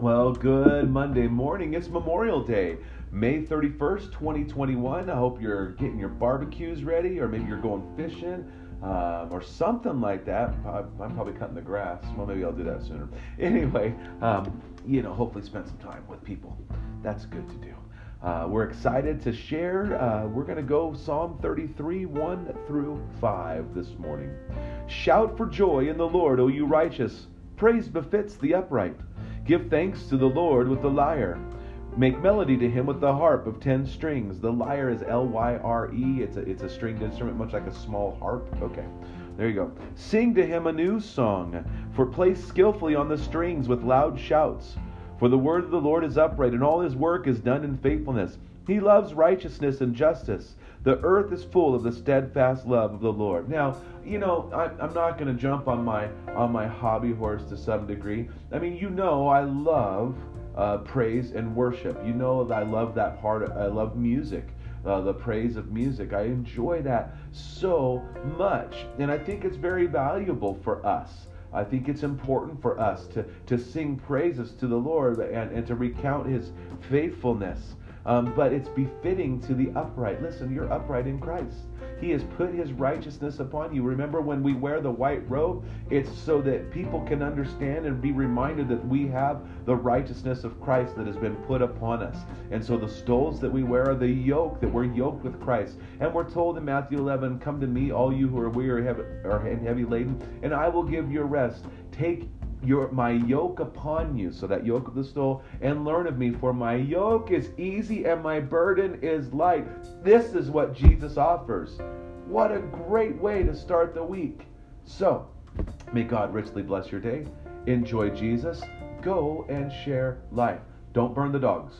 Well, good Monday morning. It's Memorial Day, May 31st, 2021. I hope you're getting your barbecues ready, or maybe you're going fishing, um, or something like that. I'm probably cutting the grass. Well, maybe I'll do that sooner. Anyway, um, you know, hopefully spend some time with people. That's good to do. Uh, we're excited to share. Uh, we're going to go Psalm 33, 1 through 5 this morning. Shout for joy in the Lord, O you righteous. Praise befits the upright. Give thanks to the Lord with the lyre. Make melody to him with the harp of ten strings. The lyre is L Y R E. It's a it's a stringed instrument, much like a small harp. Okay, there you go. Sing to him a new song, for play skillfully on the strings with loud shouts. For the word of the Lord is upright, and all his work is done in faithfulness. He loves righteousness and justice. The earth is full of the steadfast love of the Lord. Now, you know, I, I'm not going to jump on my on my hobby horse to some degree. I mean, you know, I love uh, praise and worship. You know that I love that part. I love music. Uh, the praise of music. I enjoy that so much. And I think it's very valuable for us. I think it's important for us to, to sing praises to the Lord and, and to recount his faithfulness um, but it's befitting to the upright. Listen, you're upright in Christ. He has put his righteousness upon you. Remember when we wear the white robe? It's so that people can understand and be reminded that we have the righteousness of Christ that has been put upon us. And so the stoles that we wear are the yoke, that we're yoked with Christ. And we're told in Matthew 11, Come to me, all you who are weary or heavy laden, and I will give you rest. Take your my yoke upon you, so that yoke of the stole, and learn of me, for my yoke is easy and my burden is light. This is what Jesus offers. What a great way to start the week. So, may God richly bless your day. Enjoy Jesus. Go and share life. Don't burn the dogs.